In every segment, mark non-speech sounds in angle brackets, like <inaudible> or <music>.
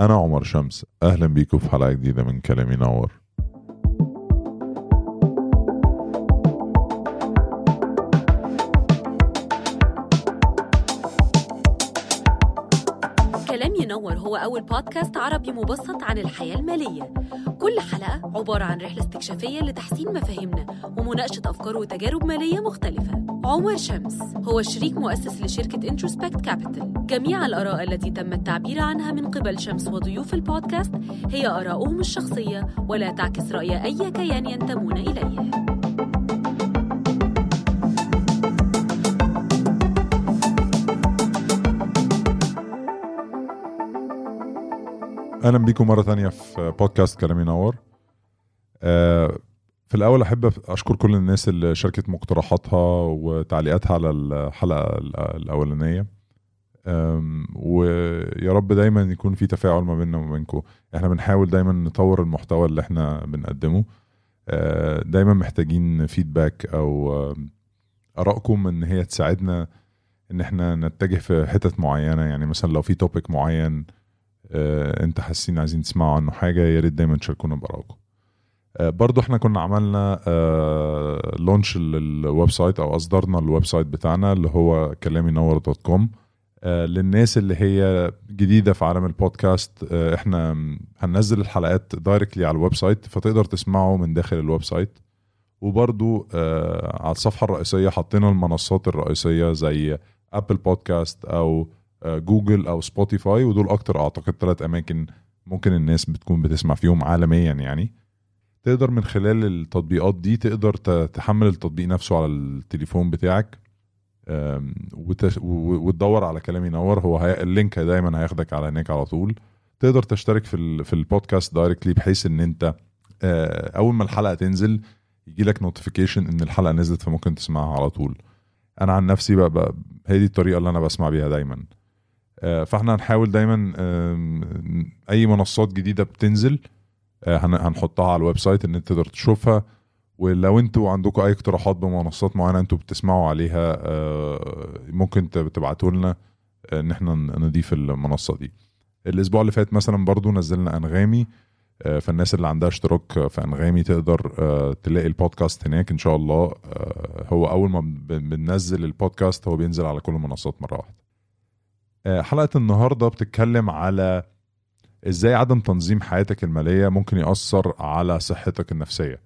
أنا عمر شمس أهلا بيكم في حلقة جديدة من كلام ينور هو أول بودكاست عربي مبسط عن الحياة المالية. كل حلقة عبارة عن رحلة استكشافية لتحسين مفاهيمنا ومناقشة أفكار وتجارب مالية مختلفة. عمر شمس هو شريك مؤسس لشركة Introspect Capital جميع الآراء التي تم التعبير عنها من قبل شمس وضيوف البودكاست هي آراؤهم الشخصية ولا تعكس رأي أي كيان ينتمون إليه أهلا بيكم مرة تانية في بودكاست كلام ينور آه، في الأول أحب أشكر كل الناس اللي شاركت مقترحاتها وتعليقاتها على الحلقة الأولانية. أم، ويا رب دايما يكون في تفاعل ما بيننا وما بينكم إحنا بنحاول دايما نطور المحتوى اللي إحنا بنقدمه. آه، دايما محتاجين feedback أو آرائكم إن هي تساعدنا إن إحنا نتجه في حتت معينة. يعني مثلا لو في topic معين انت حاسين عايزين تسمعوا عنه حاجة يا ريت دايما تشاركونا بارائكم آه، برضو إحنا كنا عملنا launch لل website أو اصدرنا ال website بتاعنا اللي هو كلام ينور dot com. آه، للناس اللي هي جديدة في عالم البودكاست آه، إحنا هننزل الحلقات directly على ال website فتقدر تسمعه من داخل ال website وبرضو آه، على الصفحة الرئيسية حطينا المنصات الرئيسية زي Apple Podcast أو آه، جوجل أو Spotify ودول أكتر أعتقد ثلاث أماكن ممكن الناس بتكون بتسمع فيهم عالميا يعني. تقدر من خلال التطبيقات دي تقدر تحمل التطبيق نفسه على التليفون بتاعك وتدور على كلام ينور. هو هي... ال link دايما هياخدك على هناك على طول. تقدر تشترك في. في البودكاست directly بحيث إن أنت آه، أول ما الحلقة تنزل يجي لك notification إن الحلقة نزلت فممكن تسمعها على طول. أنا عن نفسي بقى, بقى هي دي الطريقة اللي أنا بسمع بيها دايما. فاحنا هنحاول دايما أي منصات جديدة بتنزل آه، هن- هنحطها على ال website إن أنت تقدر تشوفها. ولو أنتوا عندكم أي اقتراحات بمنصات معينة أنتوا بتسمعوا عليها آه، ممكن تبعتوا لنا آه، إن إحنا نضيف المنصة دي. الأسبوع اللي فات مثلا برضو نزلنا أنغامي آه، فالناس اللي عندها اشتراك في أنغامي تقدر آه، تلاقي البودكاست هناك إن شاء الله. آه، هو أول ما بن- بننزل البودكاست هو بينزل على كل المنصات مرة واحدة. آه، حلقة النهارده بتتكلم على إزاي عدم تنظيم حياتك المالية ممكن يأثر على صحتك النفسية.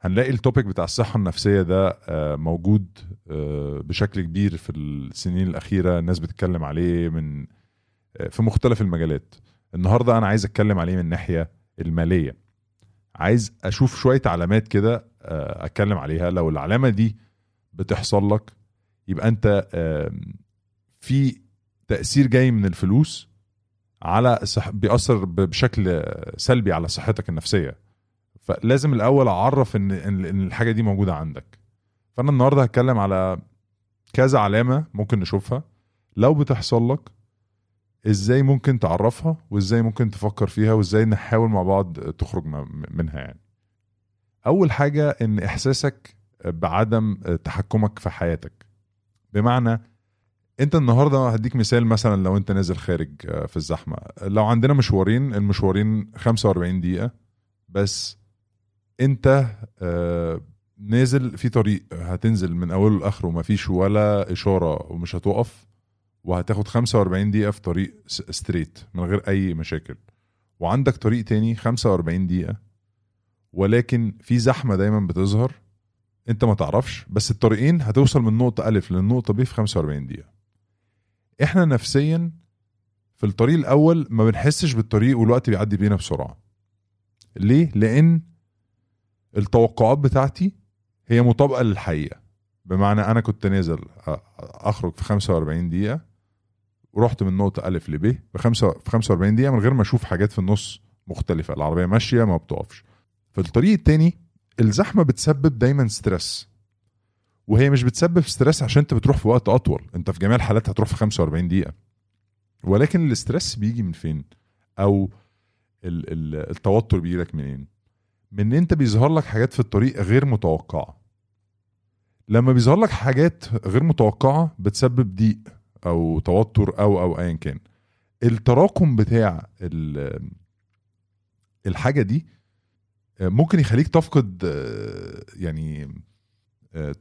هنلاقي التوبيك بتاع الصحة النفسية ده آه، موجود آه، بشكل كبير في السنين الأخيرة. الناس بتتكلم عليه من آه، في مختلف المجالات. النهارده أنا عايز أتكلم عليه من الناحيه المالية. عايز أشوف شوية علامات كده آه، أتكلم عليها. لو العلامة دي بتحصل لك يبقى أنت في تأثير جاي من الفلوس على صح... بيأثر بشكل سلبي على صحتك النفسية. فلازم الأول أعرف ان ان الحاجة دي موجودة عندك. فأنا النهارده هتكلم على كذا علامة ممكن نشوفها. لو بتحصل لك إزاي ممكن تعرفها وإزاي ممكن تفكر فيها وإزاي نحاول مع بعض تخرج منها يعني. أول حاجة إن إحساسك بعدم تحكمك في حياتك. بمعنى انت النهارده هديك مثال مثلا لو انت نازل خارج آه، في الزحمة. لو عندنا مشوارين المشوارين 45 دقيقة بس انت آه، نازل في طريق هتنزل من أوله لآخره ومفيش ولا إشارة ومش هتقف وهتاخد 45 دقيقة في طريق ستريت من غير أي مشاكل. وعندك طريق تاني 45 دقيقة ولكن في زحمة دايما بتظهر انت ما تعرفش بس الطريقين هتوصل من نقطة الف للنقطه ب في 45 دقيقة. إحنا نفسيا في الطريق الأول ما بنحسش بالطريق والوقت بيعدي بينا بسرعة. ليه؟ لأن التوقعات بتاعتي هي مطابقة للحقيقة. بمعنى أنا كنت نازل أخرج في 45 دقيقة ورحت من نقطة الف لب في 45 دقيقة من غير ما أشوف حاجات في النص مختلفة. العربية ماشية ما بتقفش. في الطريق التاني الزحمة بتسبب دايما ستريس. وهي مش بتسبب stress عشان انت بتروح في وقت أطول. انت في جميع الحالات هتروح في 45 دقيقة. ولكن ال stress بيجي من فين؟ أو ال- ال- التوتر بيجي لك منين؟ من إن انت بيظهر لك حاجات في الطريق غير متوقعة. لما بيظهر لك حاجات غير متوقعة بتسبب ضيق أو توتر أو أو ايا كان. التراكم بتاع ال- الحاجة دي ممكن يخليك تفقد يعني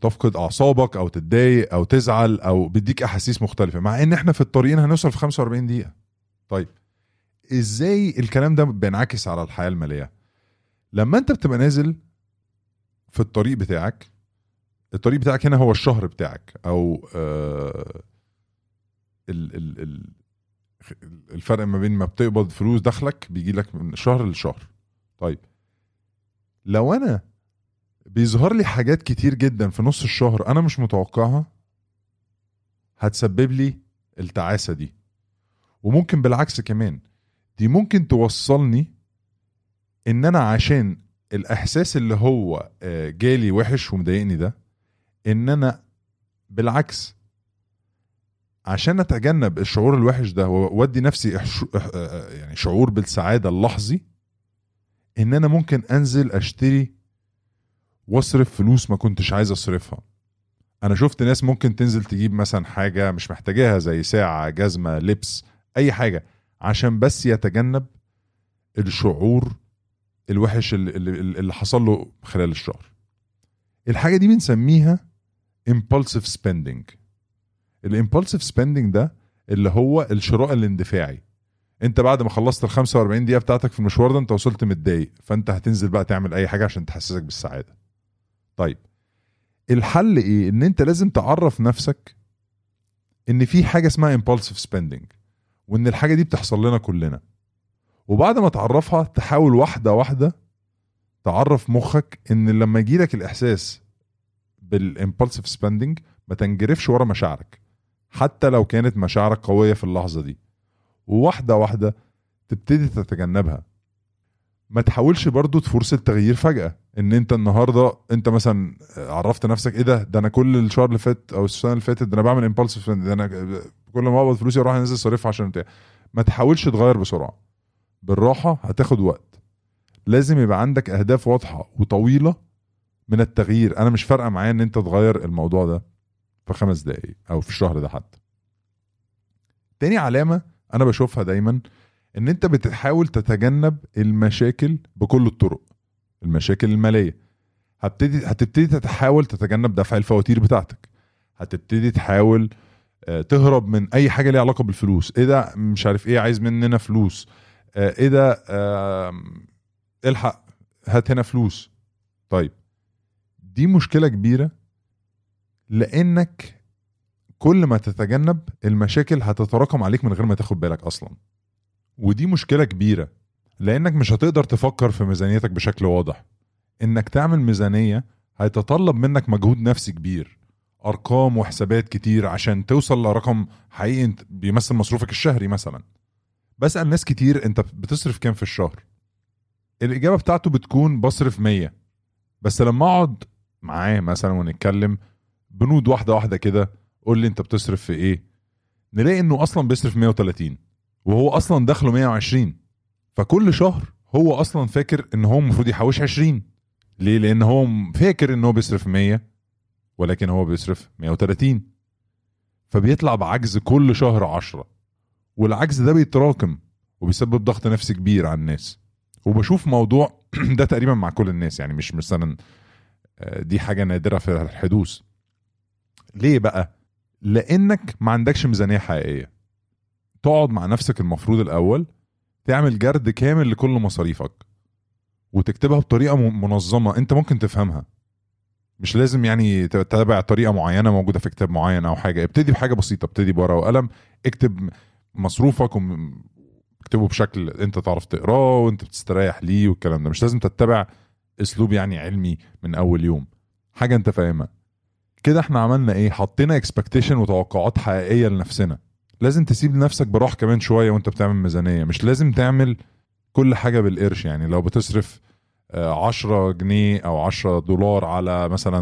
تفقد أعصابك أو تتضايق أو تزعل أو بيديك أحاسيس مختلفة مع إن إحنا في الطريقين هنوصل في 45 دقيقة. طيب إزاي الكلام ده بينعكس على الحياة المالية؟ لما أنت بتبقى نازل في الطريق بتاعك الطريق بتاعك هنا هو الشهر بتاعك أو آه ال ال ال الفرق ما بين ما بتقبض فلوس دخلك بيجي لك من شهر لشهر. طيب لو أنا بيظهر لي حاجات كتير جدا في نص الشهر أنا مش متوقعها هتسبب لي التعاسة دي. وممكن بالعكس كمان دي ممكن توصلني إن أنا عشان الإحساس اللي هو آه، جالي وحش ومضايقني ده إن أنا بالعكس عشان أتجنب الشعور الوحش ده وأدي نفسي آه، يعني شعور بالسعادة اللحظي إن أنا ممكن أنزل أشتري واصرف فلوس ما كنتش عايز اصرفها. أنا شفت ناس ممكن تنزل تجيب مثلا حاجة مش محتاجاها زي ساعة جزمة لبس أي حاجة عشان بس يتجنب الشعور الوحش اللي, اللي, حصل له خلال الشهر. الحاجة دي بنسميها impulsive spending. الامبulsive spending ده اللي هو الشراء الاندفاعي. أنت بعد ما خلصت ال 45 دقيقة بتاعتك في المشوار ده أنت وصلت متضايق فأنت هتنزل بقى تعمل أي حاجة عشان تحسسك بالسعادة. طيب الحل إيه؟ إن أنت لازم تعرف نفسك إن في حاجة اسمها impulsive spending وإن الحاجة دي بتحصل لنا كلنا. وبعد ما تعرفها تحاول واحدة واحدة تعرف مخك إن لما يجيلك الإحساس بالimpulsive spending ما تنجرفش ورا مشاعرك حتى لو كانت مشاعرك قوية في اللحظة دي. وواحدة واحدة تبتدي تتجنبها. ما تحاولش برضو تفرص التغيير فجأة. إن أنت النهاردة أنت مثلا عرفت نفسك إيه ده؟ ده أنا كل الشهر اللي فات أو السنة اللي فاتت ده أنا بعمل spending ده أنا كل ما أقبض فلوسي أروح أنزل صرفها عشان بتاع. ما تحاولش تغير بسرعة. بالراحة هتاخد وقت. لازم يبقى عندك أهداف واضحة وطويلة من التغيير. أنا مش فارقة معايا إن أنت تغير الموضوع ده في خمس دقايق أو في الشهر ده حتى. تاني علامة أنا بشوفها دايما إن أنت بتحاول تتجنب المشاكل بكل الطرق المشاكل المالية. هبتدي هتبتدي تحاول تتجنب دفع الفواتير بتاعتك. هتبتدي تحاول آه، تهرب من أي حاجة ليها علاقة بالفلوس. إيه ده؟ مش عارف إيه عايز مننا فلوس. آه، إيه ده؟ الحق هات هنا فلوس. طيب. دي مشكلة كبيرة لأنك كل ما تتجنب المشاكل هتتراكم عليك من غير ما تاخد بالك أصلا. ودي مشكلة كبيرة لأنك مش هتقدر تفكر في ميزانيتك بشكل واضح. إنك تعمل ميزانية هيتطلب منك مجهود نفسي كبير أرقام وحسابات كتير عشان توصل لرقم حقيقي بيمثل مصروفك الشهري مثلا. بسأل ناس كتير أنت بتصرف كام في الشهر. الإجابة بتاعته بتكون بصرف 100 بس لما أقعد معاه مثلا ونتكلم بنود واحدة واحدة كده قول لي أنت بتصرف في إيه نلاقي إنه أصلا بيصرف 130 وهو أصلا دخله 120 فكل شهر هو أصلا فاكر إن هو المفروض يحوش 20 ليه؟ لأن هو فاكر إن هو بيصرف 100 ولكن هو بيصرف 130 فبيطلع بعجز كل شهر 10 والعجز ده بيتراكم وبيسبب ضغط نفسي كبير على الناس. وبشوف موضوع <clears throat> ده تقريبا مع كل الناس يعني مش مثلا آه، دي حاجة نادرة في الحدوث. ليه بقى؟ لأنك ما عندكش ميزانية حقيقية. تقعد مع نفسك المفروض الأول تعمل جرد كامل لكل مصاريفك وتكتبها بطريقة منظمة أنت ممكن تفهمها. مش لازم يعني تتابع طريقة معينة موجودة في كتاب معين أو حاجة. ابتدي بحاجة بسيطة ابتدي بورقة وقلم اكتب مصروفك اكتبه بشكل أنت تعرف تقراه وأنت بتستريح ليه والكلام ده. مش لازم تتبع أسلوب يعني علمي من أول يوم. حاجة أنت فاهمها. كده إحنا عملنا إيه؟ حطينا اكسبكتيشن وتوقعات حقيقية لنفسنا. لازم تسيب لنفسك براح كمان شوية وانت بتعمل ميزانية. مش لازم تعمل كل حاجة بالقرش. يعني لو بتصرف آه، 10 جنيه أو 10 دولار على مثلا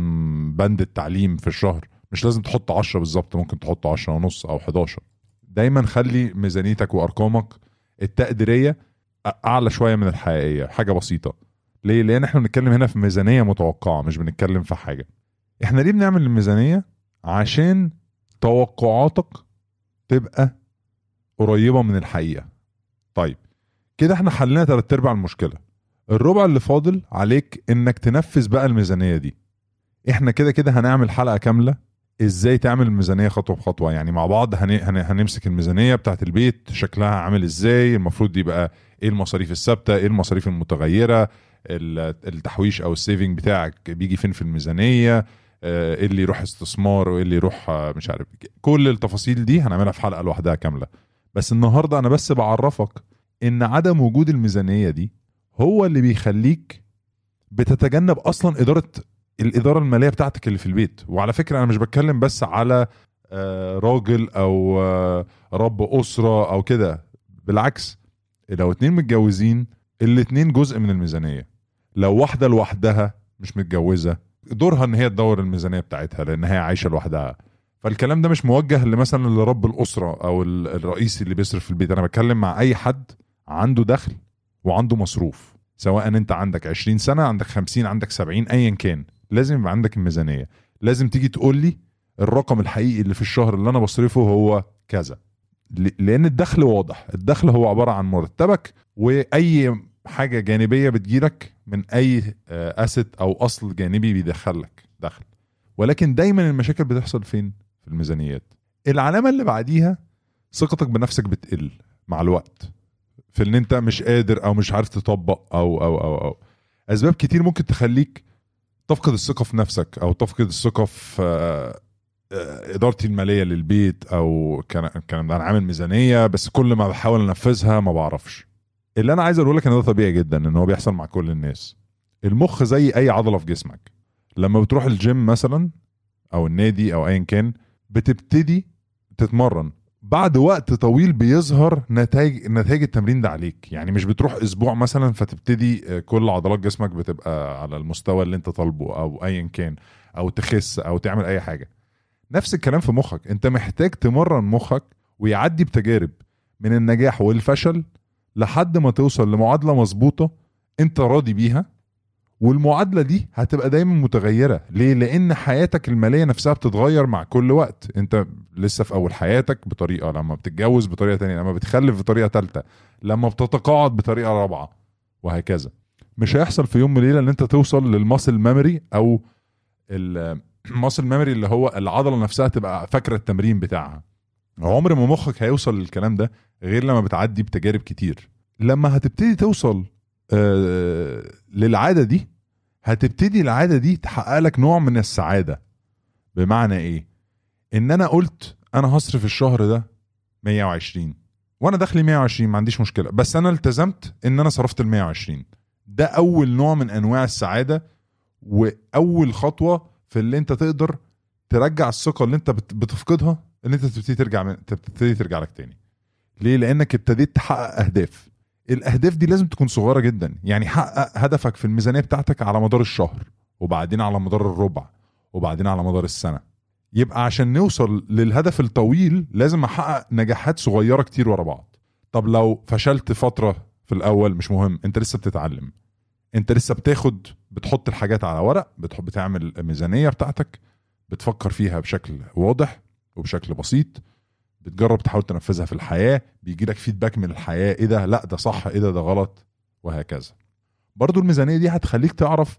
بند التعليم في الشهر مش لازم تحط 10 بالظبط ممكن تحط 10 ونص أو 11 دايما خلي ميزانيتك وأرقامك التقديرية أعلى شوية من الحقيقية حاجة بسيطة. ليه؟ لأن إحنا بنتكلم هنا في ميزانية متوقعة مش بنتكلم في حاجة. إحنا ليه بنعمل الميزانية؟ عشان توقعاتك تبقى قريبة من الحقيقة. طيب كده إحنا حلينا تلات أرباع المشكلة. الربع اللي فاضل عليك إنك تنفذ بقى الميزانية دي. إحنا كده كده هنعمل حلقة كاملة إزاي تعمل الميزانية خطوة بخطوة. يعني مع بعض هن... هن... هنمسك الميزانية بتاعت البيت شكلها عامل إزاي المفروض يبقى إيه المصاريف الثابتة إيه المصاريف المتغيرة ال- التحويش أو السيفنج بتاعك بيجي فين في الميزانية اللي يروح استثمار وإيه اللي يروح آه، مش عارف كل التفاصيل دي هنعملها في حلقة لوحدها كاملة. بس النهارده أنا بس بعرفك إن عدم وجود الميزانية دي هو اللي بيخليك بتتجنب أصلا إدارة الإدارة المالية بتاعتك اللي في البيت. وعلى فكرة أنا مش بتكلم بس على آه، راجل أو آه، رب أسرة أو كده. بالعكس لو اتنين متجوزين الاتنين جزء من الميزانية. لو واحدة لوحدها مش متجوزة دورها إن هي تدور الميزانية بتاعتها لأن هي عايشة لوحدها. فالكلام ده مش موجه لمثلا لرب الأسرة أو ال- الرئيسي اللي بيصرف في البيت. أنا بتكلم مع أي حد عنده دخل وعنده مصروف سواء أنت عندك 20 سنة عندك 50 عندك 70 ايا كان. لازم يبقى عندك الميزانية. لازم تيجي تقول لي الرقم الحقيقي اللي في الشهر اللي أنا بصرفه هو كذا. لأن الدخل واضح. الدخل هو عبارة عن مرتبك وأي حاجة جانبية بتجيلك من أي اسيت أو أصل جانبي بيدخلك دخل. ولكن دايما المشاكل بتحصل فين؟ في الميزانيات. العلامة اللي بعديها ثقتك بنفسك بتقل مع الوقت. في إن أنت مش قادر أو مش عارف تطبق أو أو أو أو. أسباب كتير ممكن تخليك تفقد الثقة في نفسك أو تفقد الثقة في آه، آه، إدارتي المالية للبيت أو كان كان أنا عامل ميزانية بس كل ما بحاول أنفذها ما بعرفش. اللي أنا عايز أقوله لك إن ده طبيعي جدا إن هو بيحصل مع كل الناس. المخ زي أي عضلة في جسمك. لما بتروح الجيم مثلا أو النادي أو ايا كان بتبتدي تتمرن. بعد وقت طويل بيظهر نتائج نتائج التمرين ده عليك. يعني مش بتروح أسبوع مثلا فتبتدي آه، كل عضلات جسمك بتبقى على المستوى اللي أنت طالبه أو ايا كان أو تخس أو تعمل أي حاجة. نفس الكلام في مخك. أنت محتاج تمرن مخك ويعدي بتجارب من النجاح والفشل لحد ما توصل لمعادلة مظبوطة انت راضي بيها والمعادلة دي هتبقى دايما متغيرة. ليه؟ لأن حياتك المالية نفسها بتتغير مع كل وقت. انت لسه في أول حياتك بطريقة لما بتتجوز بطريقة تانية لما بتخلف بطريقة ثالثه لما بتتقاعد بطريقة رابعة وهكذا. مش هيحصل في يوم وليله إن انت توصل لل muscle memory أو ال muscle memory <clears throat> اللي هو العضلة نفسها تبقى فاكرة التمرين بتاعها. عمر ما مخك هيوصل للكلام ده غير لما بتعدي بتجارب كتير. لما هتبتدي توصل آه للعادة دي هتبتدي العادة دي تحقق لك نوع من السعادة. بمعنى إيه؟ إن أنا قلت أنا هصرف الشهر ده 120 وأنا دخلي 120 ما عنديش مشكلة. بس أنا التزمت إن أنا صرفت ال 120 ده أول نوع من أنواع السعادة وأول خطوة في اللي أنت تقدر ترجع الثقة اللي أنت بت- بتفقدها ان أنت تبتدي ترجع تبتدي ترجع لك تاني. ليه؟ لأنك ابتديت تحقق أهداف. الأهداف دي لازم تكون صغيرة جدا. يعني حقق هدفك في الميزانية بتاعتك على مدار الشهر وبعدين على مدار الربع وبعدين على مدار السنة. يبقى عشان نوصل للهدف الطويل لازم أحقق نجاحات صغيرة كتير ورا بعض. طب لو فشلت فترة في الأول مش مهم أنت لسه بتتعلم. أنت لسه بتاخد بتحط الحاجات على ورق بتحط بتعمل الميزانية بتاعتك بتفكر فيها بشكل واضح وبشكل بسيط بتجرب تحاول تنفذها في الحياة بيجي لك فيدباك من الحياة إيه ده؟ لأ ده صح إيه ده؟ ده غلط وهكذا. برضو الميزانية دي هتخليك تعرف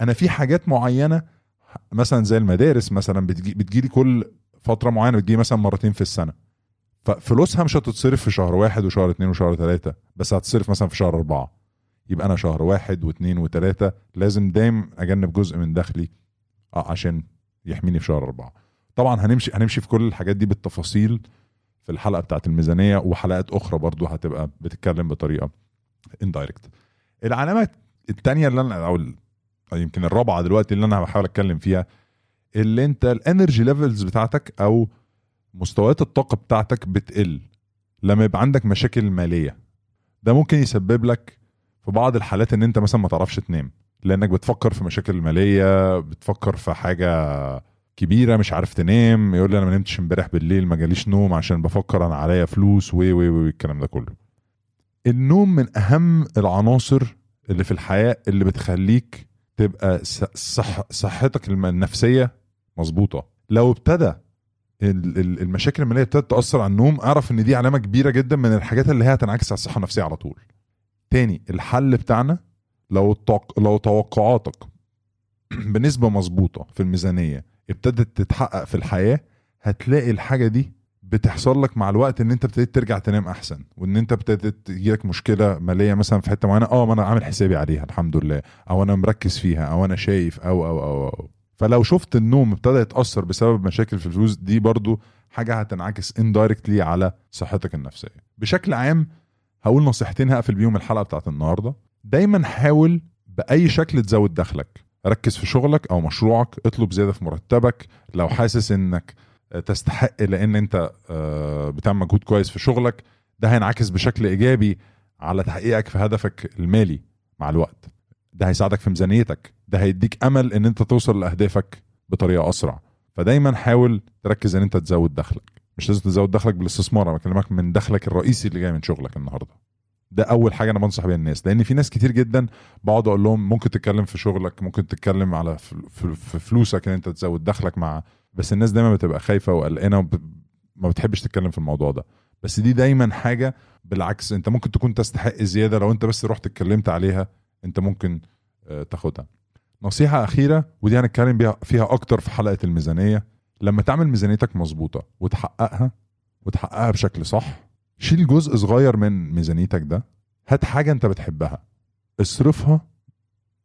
أنا في حاجات معينة مثلا زي المدارس مثلا بتجي بتجيلي كل فترة معينة بتجي مثلا مرتين في السنة. ففلوسها مش هتتصرف في شهر واحد وشهر اتنين وشهر ثلاثة بس هتتصرف مثلا في شهر أربعة. يبقى أنا شهر واحد واثنين وثلاثة لازم دايم أجنب جزء من دخلي آه، عشان يحميني في شهر أربعة. طبعا هنمشي هنمشي في كل الحاجات دي بالتفاصيل في الحلقة بتاعت الميزانية وحلقات أخرى برضو هتبقى بتتكلم بطريقة indirect العلامة التانية اللي ال- أو يمكن الرابعة دلوقتي اللي أنا بحاول أتكلم فيها اللي أنت ال energy levels بتاعتك أو مستويات الطاقة بتاعتك بتقل لما يبقى عندك مشاكل مالية. ده ممكن يسبب لك في بعض الحالات إن أنت مثلا ما تعرفش تنام لأنك بتفكر في مشاكل مالية بتفكر في حاجة كبيرة مش عارف تنام يقول لي أنا ما نمتش امبارح بالليل ما جاليش نوم عشان بفكر أنا عليا فلوس و و و الكلام ده كله النوم من أهم العناصر اللي في الحياة اللي بتخليك تبقى صح صحتك النفسية مظبوطة لو ابتدى ال- ال- المشاكل المالية ابتدت تأثر على النوم أعرف إن دي علامة كبيرة جدا من الحاجات اللي هي هتنعكس على الصحة النفسية على طول تاني الحل بتاعنا لو. لو توقعاتك <clears throat> بنسبة مظبوطة في الميزانية ابتدت تتحقق في الحياة هتلاقي الحاجة دي بتحصل لك مع الوقت إن أنت ابتديت ترجع تنام أحسن وإن أنت ابتدت تجيلك مشكلة مالية مثلا في حتة معينة آه ما أنا عامل حسابي عليها الحمد لله أو أنا مركز فيها أو أنا شايف أو أو أو, أو. فلو شفت النوم ابتدى يتأثر بسبب مشاكل في الفلوس دي برضو حاجة هتنعكس indirectly على صحتك النفسية. بشكل عام هقول نصيحتين هقفل بيهم الحلقة بتاعت النهارده. دايما حاول بأي شكل تزود دخلك. ركز في شغلك أو مشروعك اطلب زيادة في مرتبك لو حاسس إنك تستحق لأن أنت آه، بتعمل مجهود كويس في شغلك. ده هينعكس بشكل إيجابي على تحقيقك في هدفك المالي مع الوقت. ده هيساعدك في ميزانيتك. ده هيديك أمل إن أنت توصل لأهدافك بطريقة أسرع. فدايما حاول تركز إن أنت تزود دخلك. مش لازم تزود دخلك بالاستثمار أنا بكلمك من دخلك الرئيسي اللي جاي من شغلك النهارده. ده أول حاجة أنا بنصح بيها الناس لأن في ناس كتير جدا بقعد أقول لهم ممكن تتكلم في شغلك ممكن تتكلم على في فلوسك ان أنت تزود دخلك مع بس الناس دايما بتبقى خايفة وقلقانة وما بتحبش تتكلم في الموضوع ده. بس دي دايما حاجة بالعكس أنت ممكن تكون تستحق زيادة لو أنت بس رحت اتكلمت عليها أنت ممكن آه، تاخدها. نصيحة أخيرة ودي هنتكلم بيها فيها أكتر في حلقة الميزانية لما تعمل ميزانيتك مظبوطة وتحققها وتحققها بشكل صح شيل جزء صغير من ميزانيتك ده هات حاجة انت بتحبها اصرفها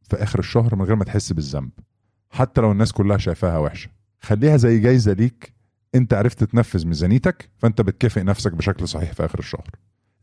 في آخر الشهر من غير ما تحس بالذنب حتى لو الناس كلها شايفاها وحشة. خليها زي جايزة ليك انت عرفت تنفذ ميزانيتك فانت بتكافئ نفسك بشكل صحيح في آخر الشهر.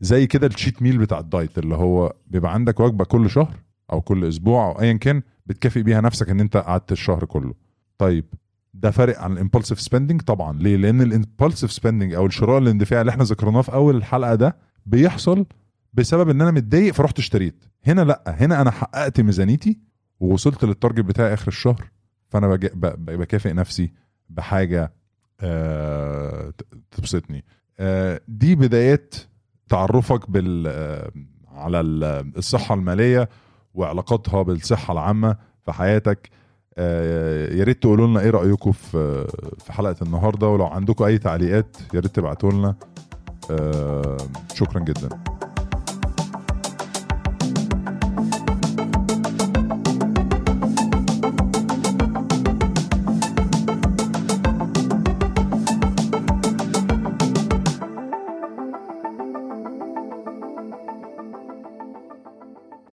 زي كده ال cheat meal بتاع ال diet اللي هو بيبقى عندك وجبة كل شهر أو كل أسبوع أو ايا كان بتكافئ بيها نفسك إن أنت قعدت الشهر كله. طيب ده فارق عن ال impulsive spending طبعا. ليه؟ لأن ال impulsive spending أو الشراء الاندفاعي اللي إحنا ذكرناه في أول الحلقة ده بيحصل بسبب إن أنا متضايق فرحت اشتريت. هنا لأ. هنا أنا حققت ميزانيتي ووصلت لل target بتاعي آخر الشهر. فأنا بكافئ نفسي بحاجة آه، تبسطني. آه، دي بدايات تعرفك بال آه، على ال- الصحة المالية وعلاقاتها بالصحة العامة في حياتك. يا ريت تقولوا لنا إيه رأيكم في في حلقة النهارده ولو عندكم أي تعليقات يا ريت تبعتوا لنا آه، شكرا جدا.